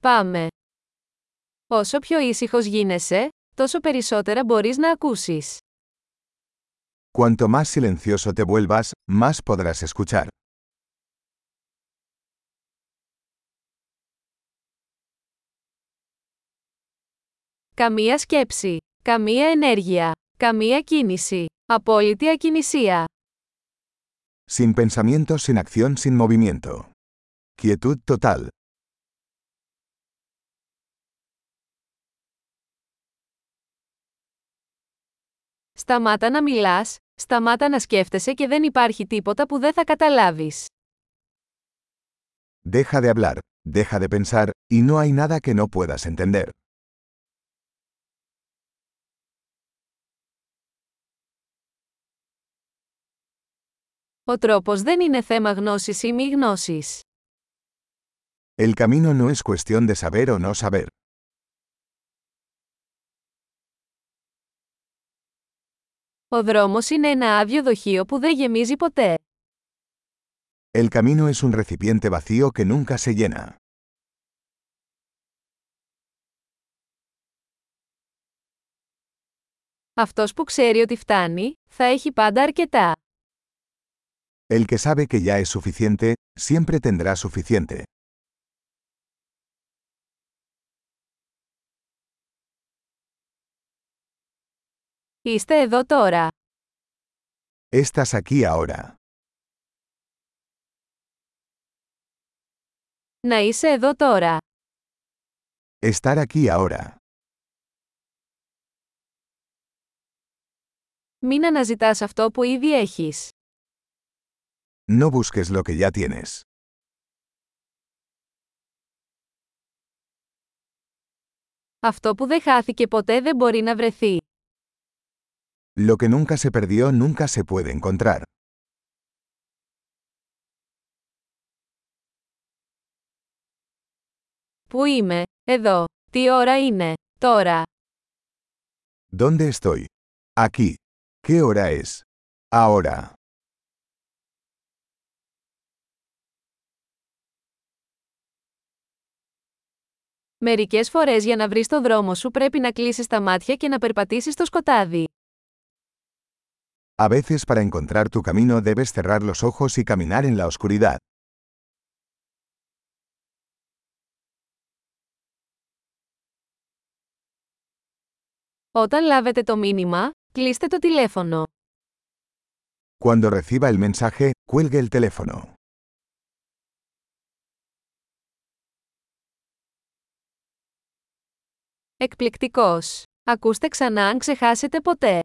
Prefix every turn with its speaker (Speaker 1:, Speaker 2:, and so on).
Speaker 1: Πάμε. Όσο πιο ήσυχος γίνεσαι, τόσο περισσότερα μπορείς να ακούσεις.
Speaker 2: Cuanto más silencioso te vuelvas, más podrás escuchar.
Speaker 1: Καμία σκέψη. Καμία ενέργεια. Καμία κίνηση. Απόλυτη ακινησία.
Speaker 2: Sin pensamiento, sin acción, sin movimiento. Quietud total.
Speaker 1: Σταμάτα να μιλάς, σταμάτα να σκέφτεσαι και δεν υπάρχει τίποτα που δεν θα καταλάβεις.
Speaker 2: Deja de hablar, deja de pensar, y no hay nada que no puedas entender.
Speaker 1: Ο τρόπος δεν είναι θέμα γνώσης ή μη γνώσης.
Speaker 2: El camino no es cuestión de saber o no saber.
Speaker 1: Ο δρόμος είναι ένα άδειο δοχείο που δεν γεμίζει ποτέ.
Speaker 2: El camino es un recipiente vacío que nunca se llena.
Speaker 1: Αυτός που ξέρει ότι φτάνει, θα έχει πάντα αρκετά.
Speaker 2: El que sabe que ya es suficiente, siempre tendrá suficiente.
Speaker 1: Είστε εδώ τώρα.
Speaker 2: Estás aquí ahora.
Speaker 1: Να είσαι εδώ τώρα.
Speaker 2: Estar aquí ahora.
Speaker 1: Μην αναζητάς αυτό που ήδη έχεις.
Speaker 2: No busques lo que ya tienes.
Speaker 1: Αυτό που δεν χάθηκε ποτέ δεν μπορεί να βρεθεί.
Speaker 2: Lo que nunca se perdió nunca se puede encontrar.
Speaker 1: Πού είμαι, εδώ. Τι ώρα είναι, τώρα.
Speaker 2: ¿Dónde estoy? Aquí. ¿Qué hora es? Ahora.
Speaker 1: Μερικές φορές για να βρεις το δρόμο σου πρέπει να κλείσεις τα μάτια και να περπατήσεις στο σκοτάδι.
Speaker 2: A veces para encontrar tu camino debes cerrar los ojos y caminar en la oscuridad.
Speaker 1: Όταν λάβετε το μήνυμα, κλείστε το τηλέφωνο.
Speaker 2: Cuando reciba el mensaje, cuelgue el teléfono.
Speaker 1: Εκπληκτικός! Ακούστε ξανά αν ξεχάσετε ποτέ.